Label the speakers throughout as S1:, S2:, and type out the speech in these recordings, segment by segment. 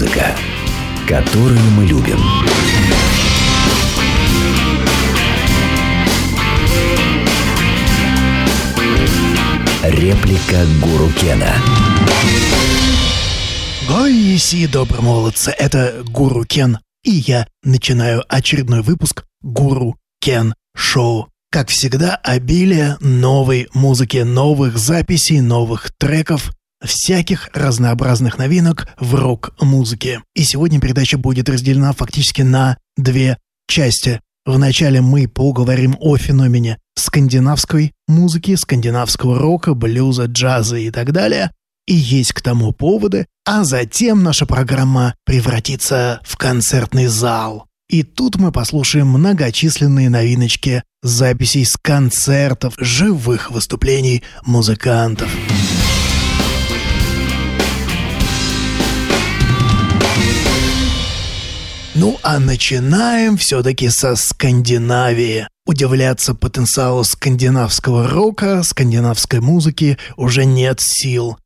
S1: Музыка, которую мы любим. Реплика Гуру Кена.
S2: Гойси, добрые молодцы, это Гуру Кен, и я начинаю очередной выпуск Гуру Кен Шоу. Как всегда, обилие новой музыки, новых записей, новых треков, всяких разнообразных новинок в рок-музыке. И сегодня передача будет разделена фактически на две части. Вначале мы поговорим о феномене скандинавской музыки, скандинавского рока, блюза, джаза и так далее. И есть к тому поводы, а затем наша программа превратится в концертный зал. И тут мы послушаем многочисленные новиночки записей с концертов, живых выступлений музыкантов. Ну а начинаем все-таки со Скандинавии. Удивляться потенциалу скандинавского рока, скандинавской музыки уже нет сил.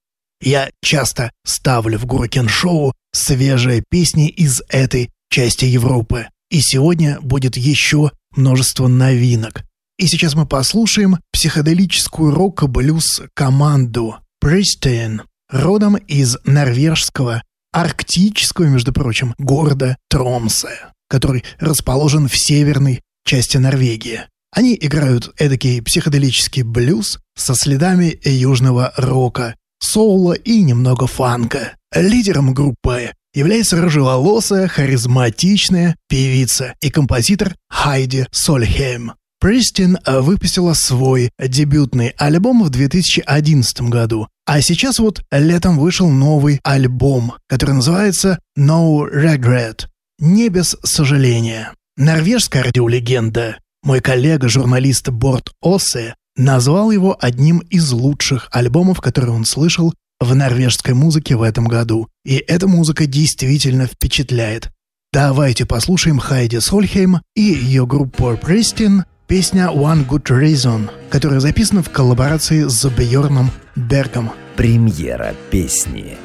S2: Я часто ставлю в Гуркен-шоу свежие песни из этой части Европы. И сегодня будет еще множество новинок. И сейчас мы послушаем психоделическую рок-блюз команду Pristine, родом из норвежского, арктического, между прочим, города Тромсе, который расположен в северной части Норвегии. Они играют эдакий психоделический блюз со следами южного рока, соула и немного фанка. Лидером группы является рыжеволосая, харизматичная певица и композитор Хайди Сольхейм. Пристин выпустила свой дебютный альбом в 2011 году, а сейчас вот летом вышел новый альбом, который называется No Regret – «Не без сожаления». Норвежская радиолегенда, мой коллега, журналист Борт Осе, назвал его одним из лучших альбомов, которые он слышал в норвежской музыке в этом году. И эта музыка действительно впечатляет. Давайте послушаем Хайди Сольхейм и ее группу Пристин песня One Good Reason, которая записана в коллаборации с Бьорном Бергом.
S1: Премьера песни.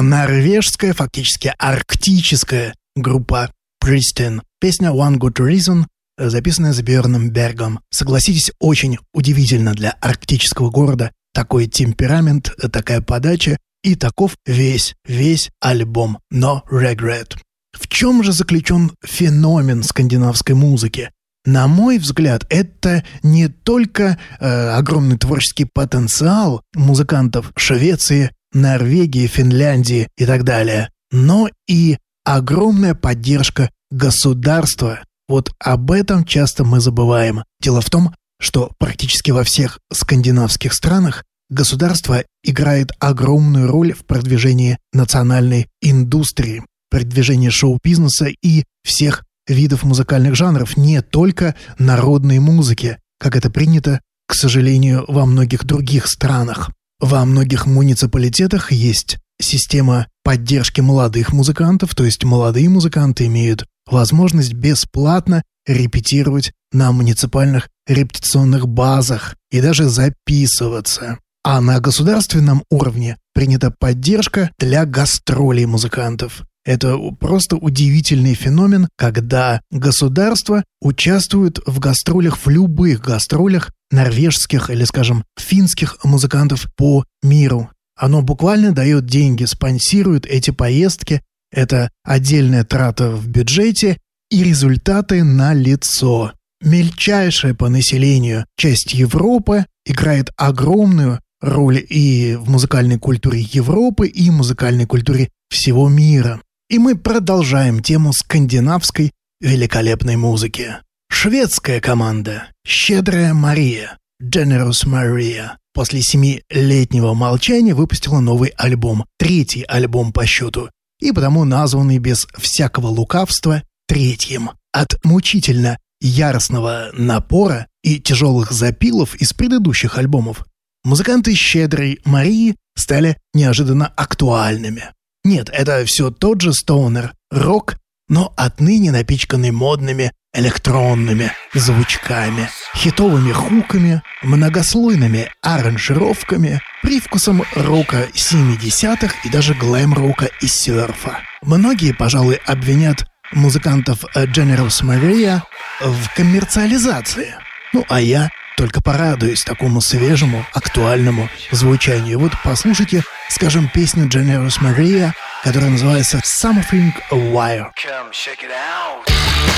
S2: Норвежская, фактически арктическая группа Pristin. Песня One Good Reason, записанная с Бjörном Бергом. Согласитесь, очень удивительно для арктического города такой темперамент, такая подача, и таков весь, весь альбом No Regret. В чем же заключен феномен скандинавской музыки? На мой взгляд, это не только э, огромный творческий потенциал музыкантов Швеции, Норвегии, Финляндии и так далее, но и огромная поддержка государства. Вот об этом часто мы забываем. Дело в том, что практически во всех скандинавских странах государство играет огромную роль в продвижении национальной индустрии, продвижении шоу-бизнеса и всех видов музыкальных жанров, не только народной музыки, как это принято, к сожалению, во многих других странах. Во многих муниципалитетах есть система поддержки молодых музыкантов, то есть молодые музыканты имеют возможность бесплатно репетировать на муниципальных репетиционных базах и даже записываться. А на государственном уровне принята поддержка для гастролей музыкантов. Это просто удивительный феномен, когда государство участвует в гастролях, в любых гастролях норвежских или, скажем, финских музыкантов по миру. Оно буквально дает деньги, спонсирует эти поездки. Это отдельная трата в бюджете и результаты на лицо. Мельчайшая по населению часть Европы играет огромную роль и в музыкальной культуре Европы, и в музыкальной культуре всего мира. И мы продолжаем тему скандинавской великолепной музыки. Шведская команда «Щедрая Мария» Generous Maria после семилетнего молчания выпустила новый альбом, третий альбом по счету, и потому названный без всякого лукавства третьим. От мучительно яростного напора и тяжелых запилов из предыдущих альбомов музыканты «Щедрой Марии» стали неожиданно актуальными. Нет, это все тот же стоунер, рок, но отныне напичканный модными электронными звучками, хитовыми хуками, многослойными аранжировками, привкусом рока 70-х и даже глэм-рока и серфа. Многие, пожалуй, обвинят музыкантов Generous Maria в коммерциализации. Ну, а я только порадуюсь такому свежему, актуальному звучанию. Вот послушайте, скажем, песню Generous Maria, которая называется Something Wire. Come check it out.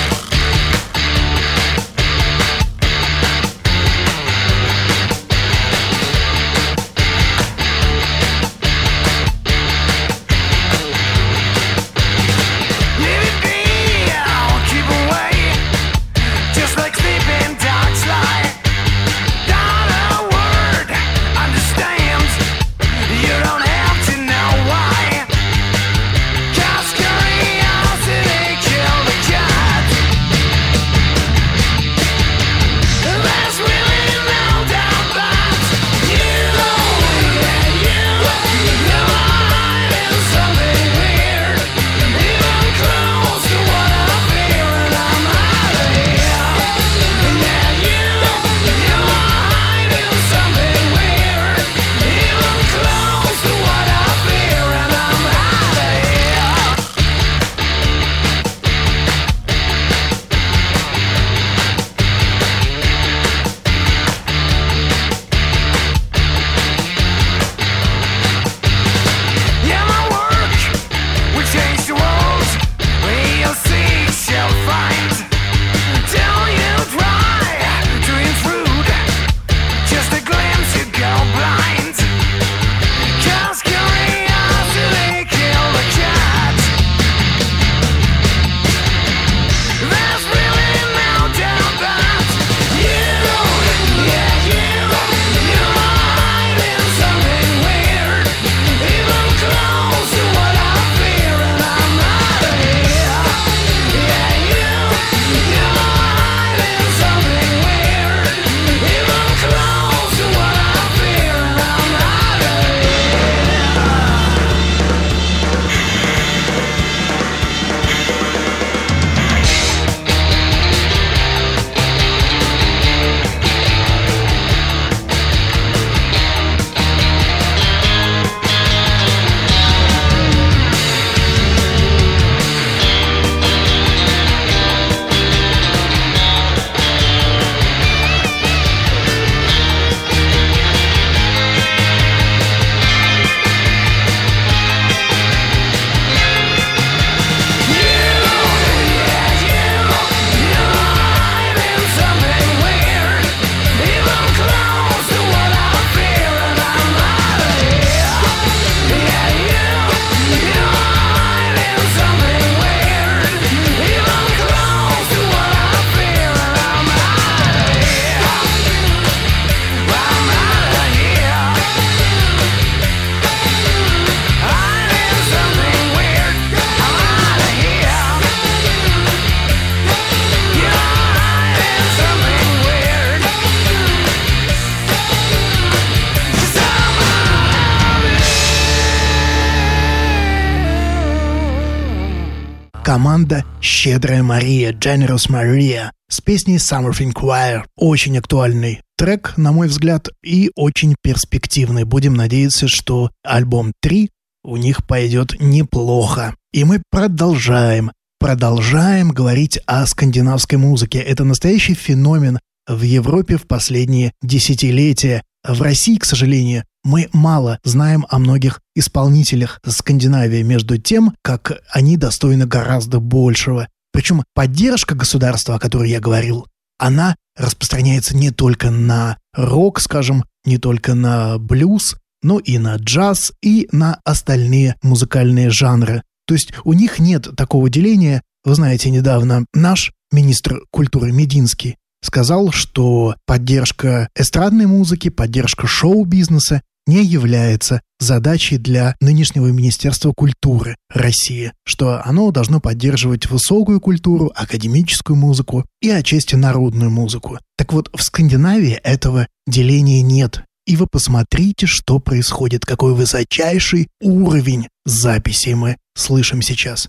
S2: «Щедрая Мария» Generous Maria с песней Something Choir. Очень актуальный трек, на мой взгляд, и очень перспективный. Будем надеяться, что альбом 3 у них пойдет неплохо. И мы продолжаем, продолжаем говорить о скандинавской музыке. Это настоящий феномен в Европе в последние десятилетия. В России, к сожалению, мы мало знаем о многих исполнителях Скандинавии, между тем, как они достойны гораздо большего. Причем поддержка государства, о которой я говорил, она распространяется не только на рок, скажем, не только на блюз, но и на джаз, и на остальные музыкальные жанры. То есть у них нет такого деления. Вы знаете, недавно наш министр культуры Мединский сказал, что поддержка эстрадной музыки, поддержка шоу-бизнеса не является задачей для нынешнего Министерства культуры России, что оно должно поддерживать высокую культуру, академическую музыку и отчасти народную музыку. Так вот, в Скандинавии этого деления нет. И вы посмотрите, что происходит, какой высочайший уровень записей мы слышим сейчас.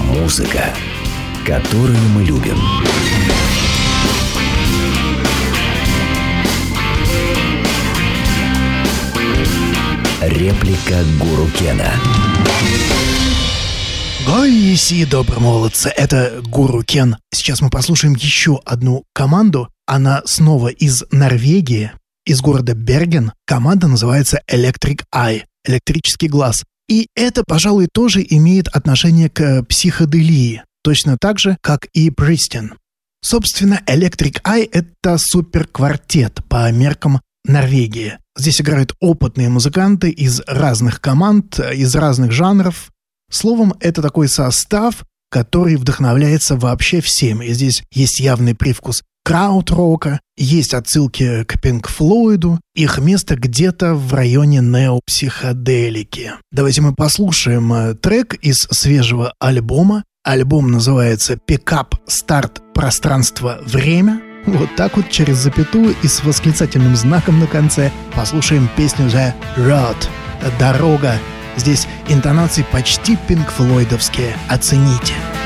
S1: Музыка которую мы любим. Реплика Гуру Кена.
S2: Гойси, добромолодцы, это Гуру Кен. Сейчас мы послушаем еще одну команду. Она снова из Норвегии, из города Берген. Команда называется Electric Eye, электрический глаз. И это, пожалуй, тоже имеет отношение к психоделии точно так же, как и Пристин. Собственно, Electric Eye — это суперквартет по меркам Норвегии. Здесь играют опытные музыканты из разных команд, из разных жанров. Словом, это такой состав, который вдохновляется вообще всем. И здесь есть явный привкус краудрока, есть отсылки к Пинк Флойду, их место где-то в районе неопсиходелики. Давайте мы послушаем э, трек из свежего альбома Альбом называется «Пикап. Старт. Пространство. Время». Вот так вот через запятую и с восклицательным знаком на конце послушаем песню The Road – «Дорога». Здесь интонации почти пинкфлойдовские. Оцените.
S3: Never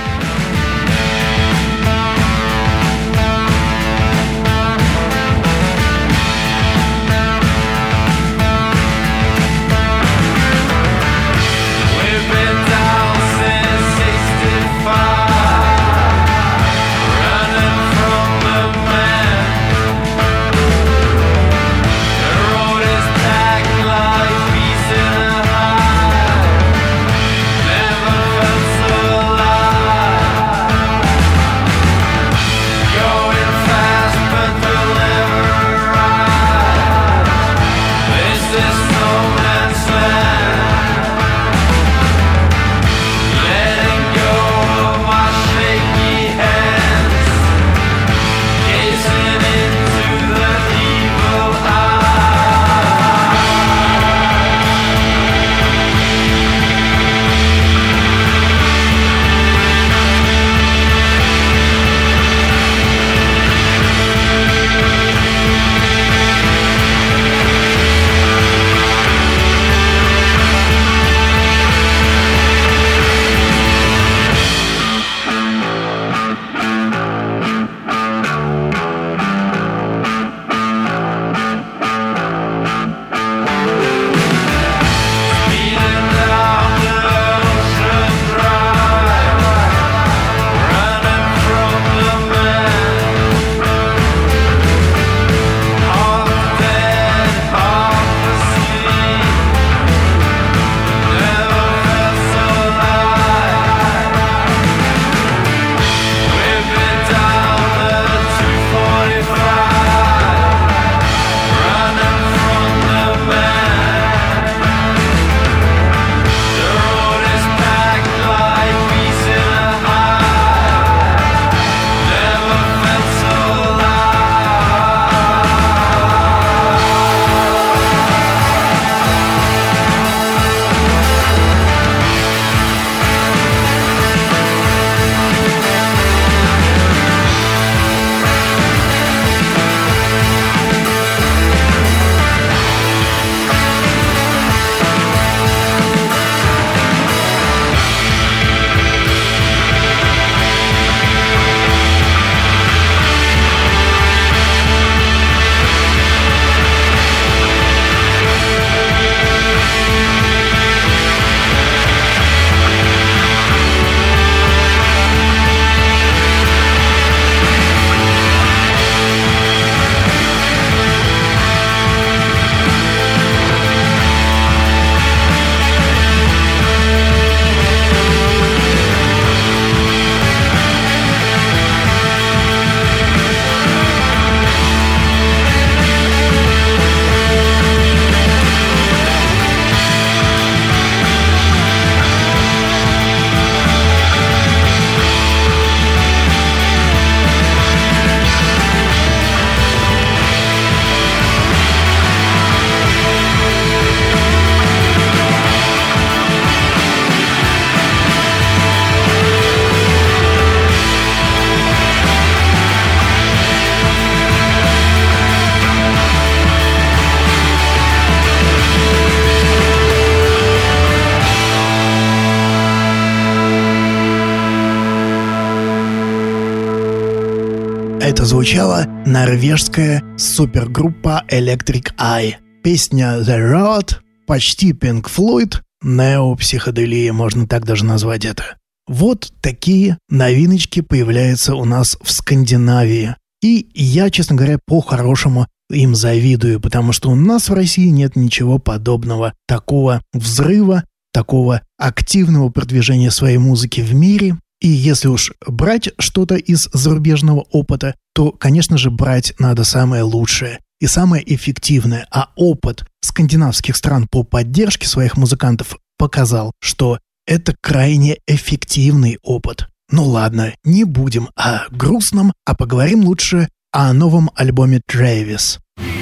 S2: прозвучала норвежская супергруппа Electric Eye. Песня The Road, почти Pink Floyd, неопсиходелия, можно так даже назвать это. Вот такие новиночки появляются у нас в Скандинавии. И я, честно говоря, по-хорошему им завидую, потому что у нас в России нет ничего подобного, такого взрыва, такого активного продвижения своей музыки в мире. И если уж брать что-то из зарубежного опыта, то, конечно же, брать надо самое лучшее и самое эффективное. А опыт скандинавских стран по поддержке своих музыкантов показал, что это крайне эффективный опыт. Ну ладно, не будем о грустном, а поговорим лучше о новом альбоме Трэвис. В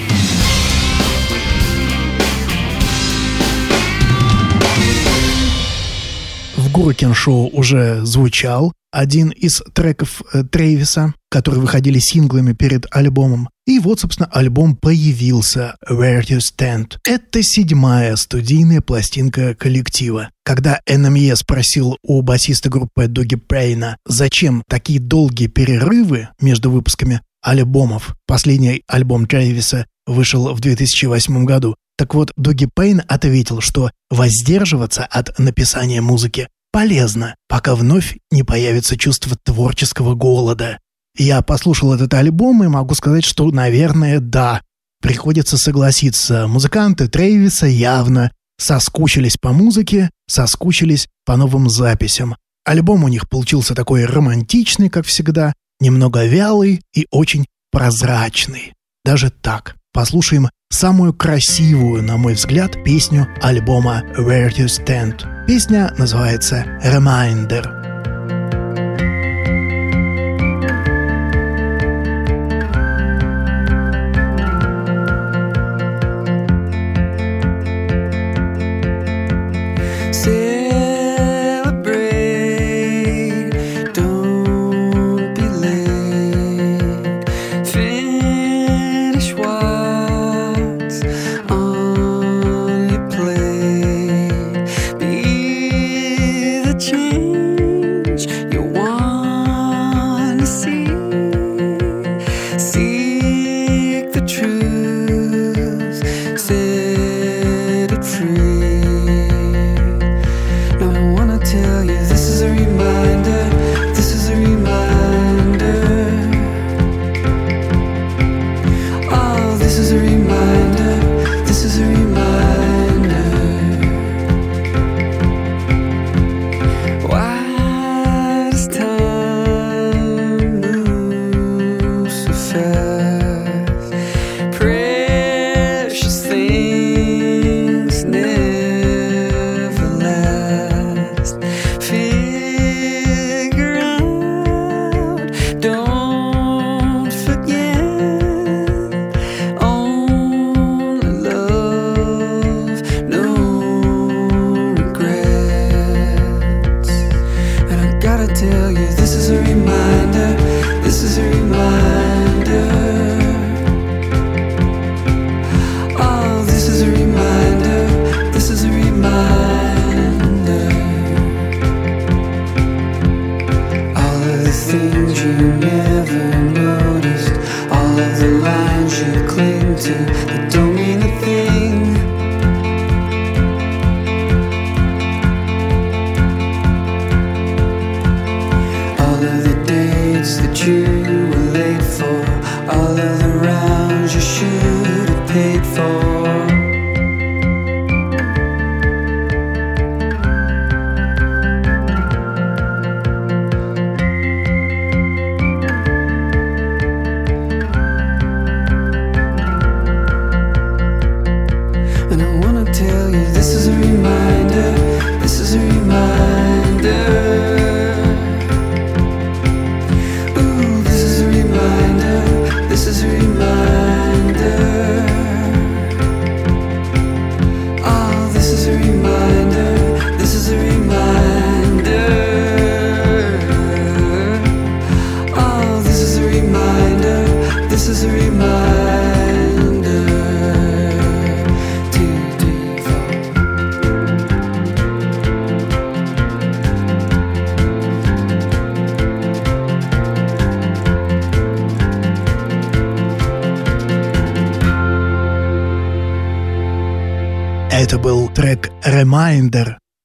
S2: Гуркен Шоу уже звучал один из треков э, Трэвиса, которые выходили синглами перед альбомом. И вот, собственно, альбом появился «Where You Stand». Это седьмая студийная пластинка коллектива. Когда NME спросил у басиста группы Доги Пейна, зачем такие долгие перерывы между выпусками альбомов, последний альбом Трэвиса вышел в 2008 году, так вот, Доги Пейн ответил, что воздерживаться от написания музыки полезно, пока вновь не появится чувство творческого голода. Я послушал этот альбом и могу сказать, что, наверное, да. Приходится согласиться, музыканты Трейвиса явно соскучились по музыке, соскучились по новым записям. Альбом у них получился такой романтичный, как всегда, немного вялый и очень прозрачный. Даже так. Послушаем самую красивую, на мой взгляд, песню альбома Where You Stand. Песня называется «Reminder».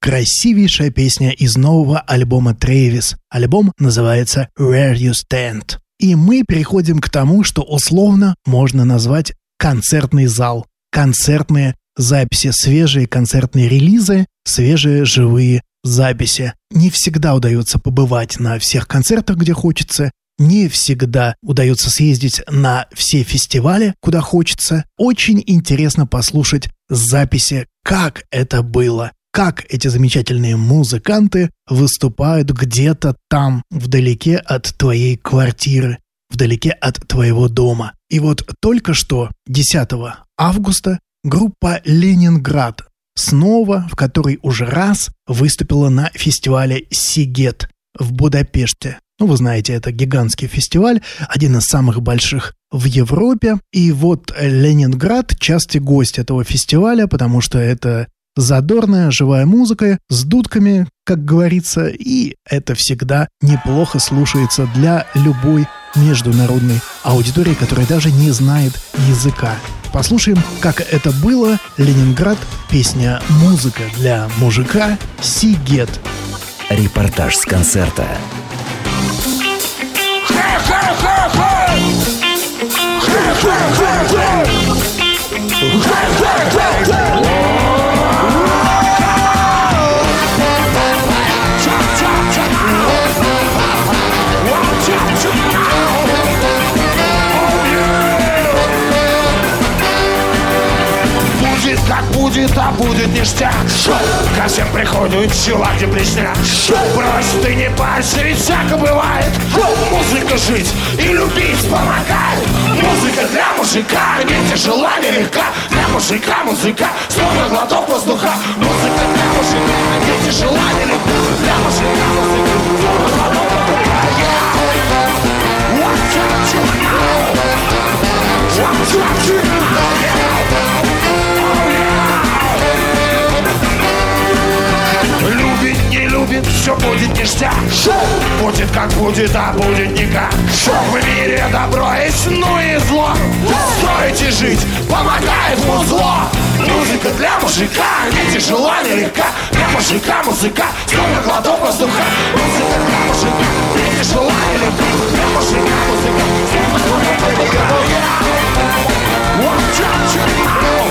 S2: Красивейшая песня из нового альбома Трэвис. Альбом называется Where You Stand. И мы переходим к тому, что условно можно назвать концертный зал. Концертные записи, свежие концертные релизы, свежие живые записи. Не всегда удается побывать на всех концертах, где хочется, не всегда удается съездить на все фестивали, куда хочется. Очень интересно послушать записи, как это было, как эти замечательные музыканты выступают где-то там, вдалеке от твоей квартиры, вдалеке от твоего дома. И вот только что, 10 августа, группа «Ленинград» снова, в которой уже раз выступила на фестивале «Сигет» в Будапеште. Ну, вы знаете, это гигантский фестиваль, один из самых больших в Европе. И вот Ленинград – частый гость этого фестиваля, потому что это задорная, живая музыка с дудками, как говорится, и это всегда неплохо слушается для любой международной аудитории, которая даже не знает языка. Послушаем, как это было. Ленинград, песня «Музыка для мужика», Сигет.
S1: Репортаж с концерта.
S3: Будет а будет ништяк Ко всем приходят чела, где плесня Брось ты не парься, ведь всяко бывает. Музыка жить и любить помогает. Музыка для мужика, не тяжела, не легка. Для мужика музыка, словно глоток воздуха. Музыка для мужика, не тяжела, не легка. Для все будет ништяк Будет как будет, а будет никак В мире добро есть, ну и зло Строить и жить помогает музло Музыка для мужика, не тяжела, не легка Для мужика музыка, словно глоток воздуха Музыка для мужика, не тяжела, не легка Для мужика музыка, словно глоток воздуха What you know?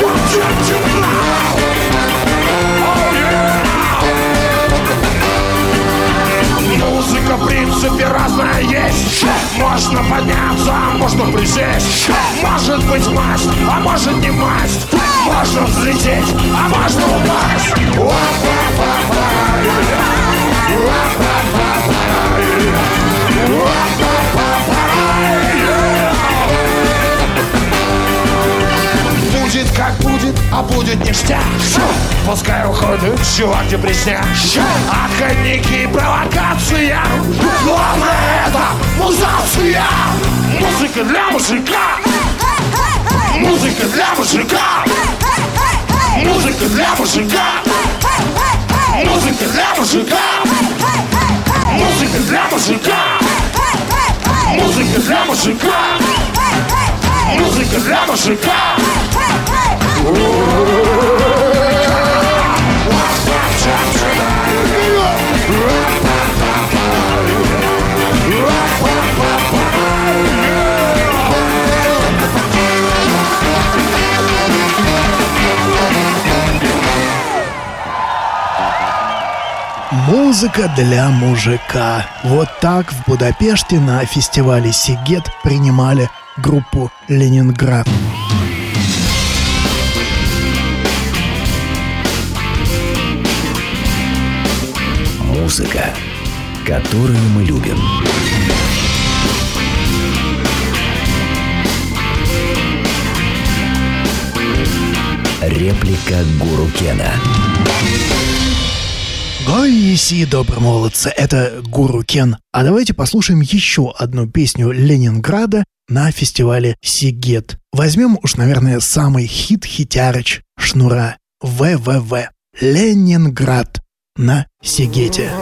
S3: What you know? Музыка, в принципе, разная есть Можно подняться, а можно присесть. Может быть масть, а может не масть. Можно взлететь, а можно упасть. Будет как будет, а будет ништяк. Пускай уходит чувак депрессия Охотники, провокация Музыка для мужика Музыка для мужика Музыка для мужика Музыка для мужика Музыка для мужика Музыка для мужика Музыка для мужика
S2: Музыка для мужика. Вот так в Будапеште на фестивале Сигет принимали группу Ленинград.
S1: Музыка, которую мы любим. Реплика Гуру Кена.
S2: Гой еси, добрые молодцы, это Гуру Кен. А давайте послушаем еще одну песню Ленинграда на фестивале Сигет. Возьмем уж, наверное, самый хит-хитярыч шнура ВВВ. Ленинград на Сигете.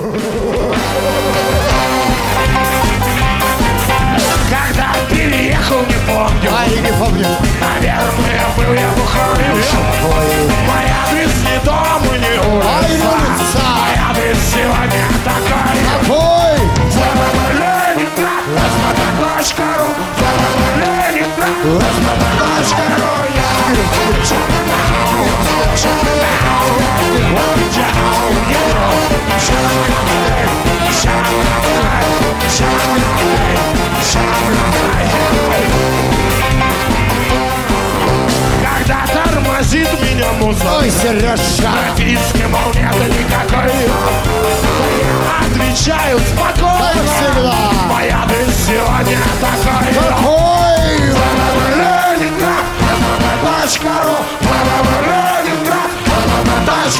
S3: Когда переехал не помню
S4: Ай, не помню.
S3: Наверное, был я бухой Мой адрес не дом и не
S4: Ай,
S3: улица сегодня такой
S4: Какой?
S3: Ленинград, СМТ.ру Ленинград, СМТ.ру Я Когда тормозит меня музыка
S4: Ой, Сережа.
S3: Написки, мол, нет никакой Отвечаю спокойно
S4: Как всегда.
S3: Мой адрес сегодня такой
S4: Какой?
S3: Ленинград, СМТ.ру Ленинград, СМТ.ру Когда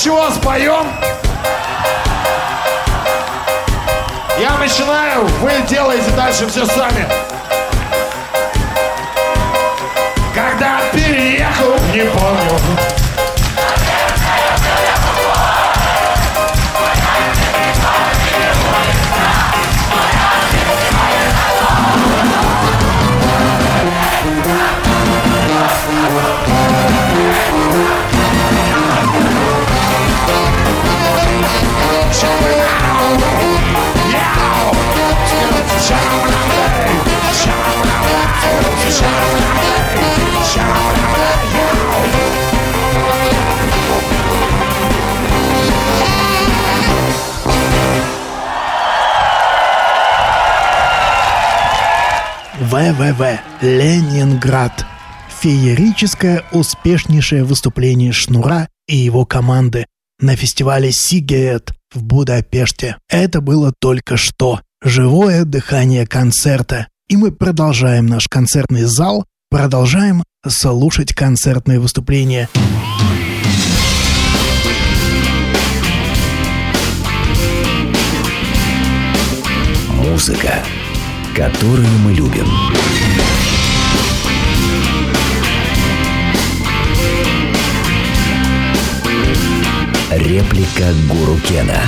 S3: чего, споем? Я начинаю, вы делаете дальше все сами. Когда переехал, не помню.
S2: ВВВ Ленинград. Феерическое успешнейшее выступление Шнура и его команды на фестивале Сигет в Будапеште. Это было только что. Живое дыхание концерта. И мы продолжаем наш концертный зал, продолжаем слушать концертные выступления.
S1: Музыка, которую мы любим. Реплика Гуру Кена.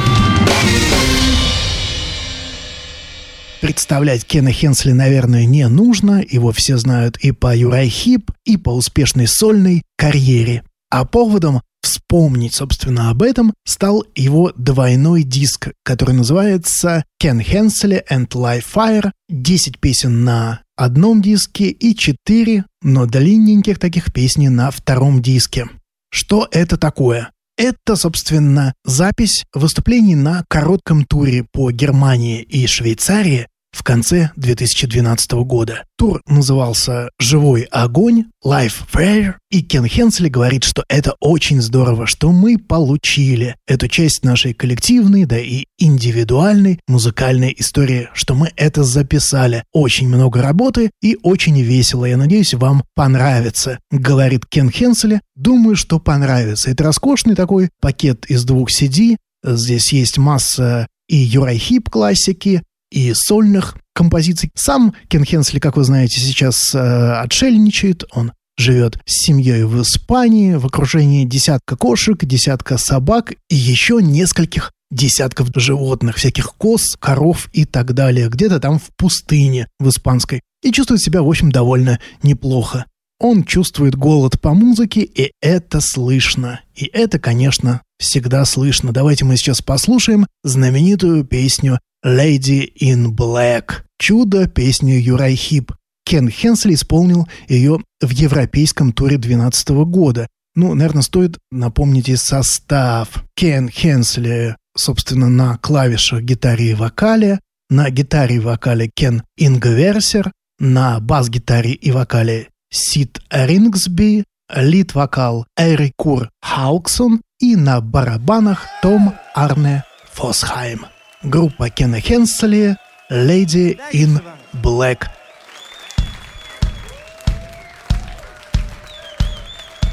S2: Представлять Кена Хенсли, наверное, не нужно, его все знают и по Юрай Хип, и по успешной сольной карьере. А поводом вспомнить, собственно, об этом стал его двойной диск, который называется Ken Hensley and Live Fire. 10 песен на одном диске и 4, но длинненьких таких песни на втором диске. Что это такое? Это, собственно, запись выступлений на коротком туре по Германии и Швейцарии в конце 2012 года. Тур назывался «Живой огонь», «Life Fair», и Кен Хенсли говорит, что это очень здорово, что мы получили эту часть нашей коллективной, да и индивидуальной музыкальной истории, что мы это записали. Очень много работы и очень весело. Я надеюсь, вам понравится, говорит Кен Хенсли. Думаю, что понравится. Это роскошный такой пакет из двух CD. Здесь есть масса и Юрай Хип классики, и сольных композиций. Сам Кен Хенсли, как вы знаете, сейчас э, отшельничает. Он живет с семьей в Испании, в окружении десятка кошек, десятка собак и еще нескольких десятков животных, всяких коз, коров и так далее, где-то там в пустыне в испанской. И чувствует себя, в общем, довольно неплохо. Он чувствует голод по музыке, и это слышно. И это, конечно, всегда слышно. Давайте мы сейчас послушаем знаменитую песню «Lady in Black». Чудо песню Юрай Хип. Кен Хенсли исполнил ее в европейском туре 2012 года. Ну, наверное, стоит напомнить и состав. Кен Хенсли, собственно, на клавишах гитаре и вокале, на гитаре и вокале Кен Ингверсер, на бас-гитаре и вокале Сид Рингсби, лид-вокал Эрикур Хауксон и на барабанах Том Арне Фосхайм. Группа Кена Хенсли «Lady in Black».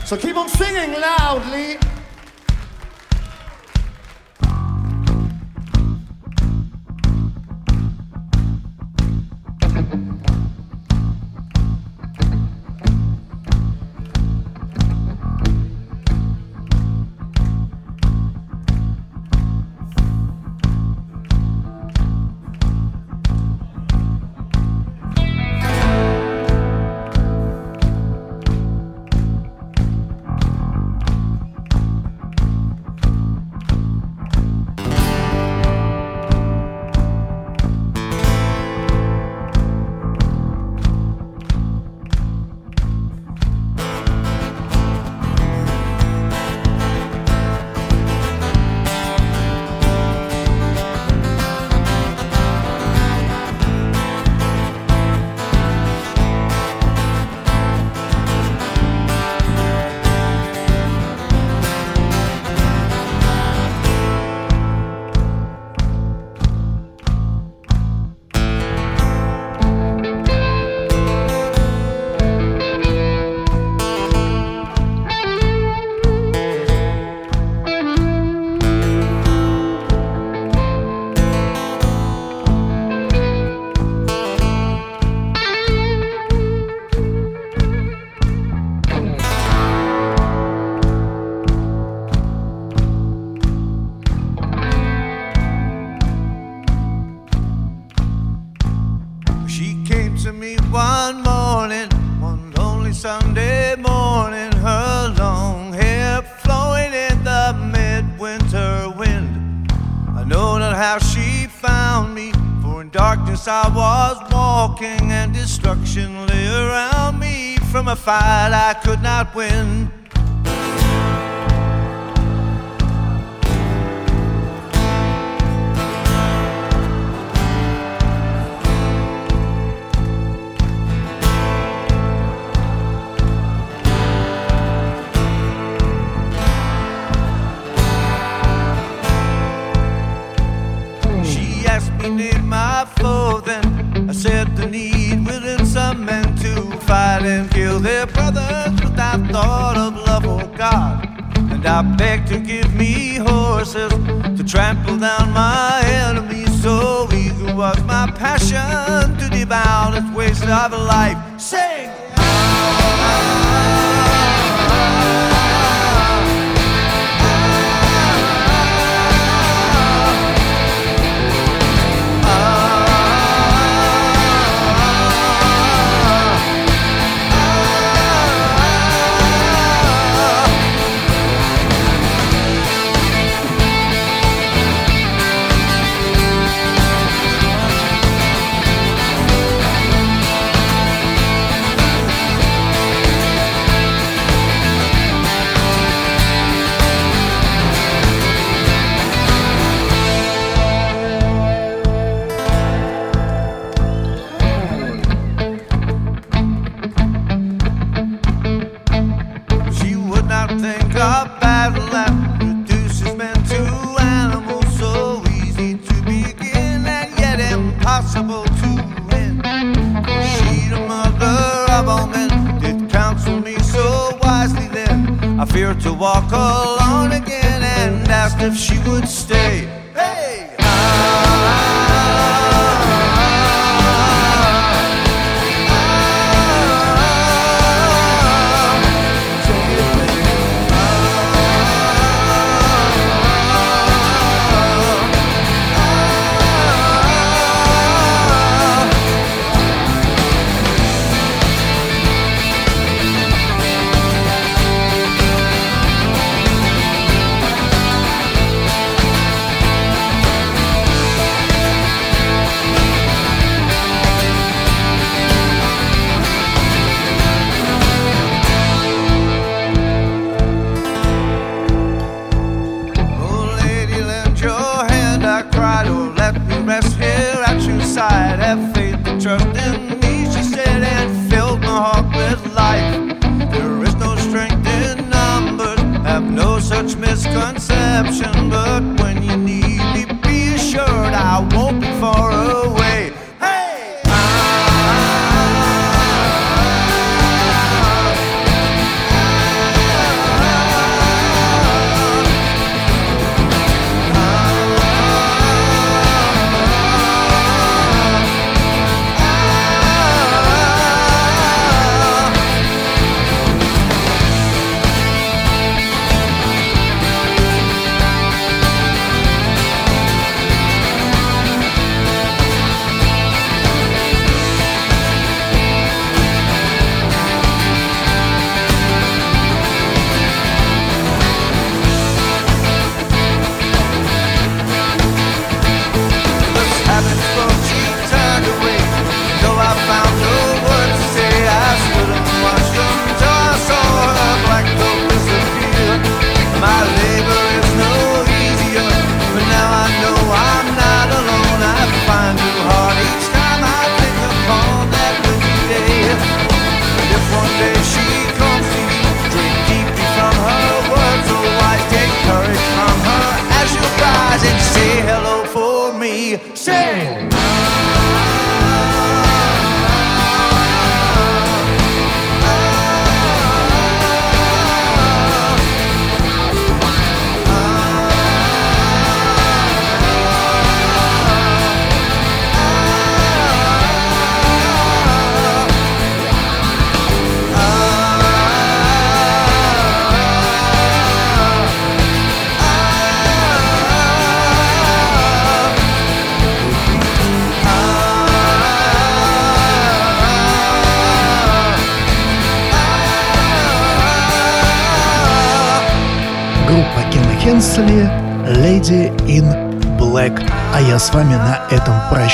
S4: So keep on singing loudly.
S5: fight I could not win. She asked me, did my foe, Then I said the need. Kill without thought of love or God. And I beg to give me horses to trample down my enemies. So eager was my passion to devour this waste of life. Sing!
S6: let me rest here at your side. Have faith and trust in me, she said, and filled my heart with life.
S5: There is no strength in numbers, have no such misconception, but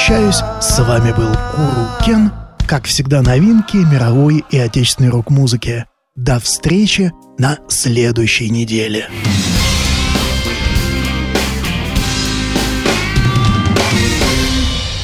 S5: прощаюсь. С вами был Гуру Кен. Как всегда, новинки мировой и отечественной рок-музыки. До встречи на следующей неделе.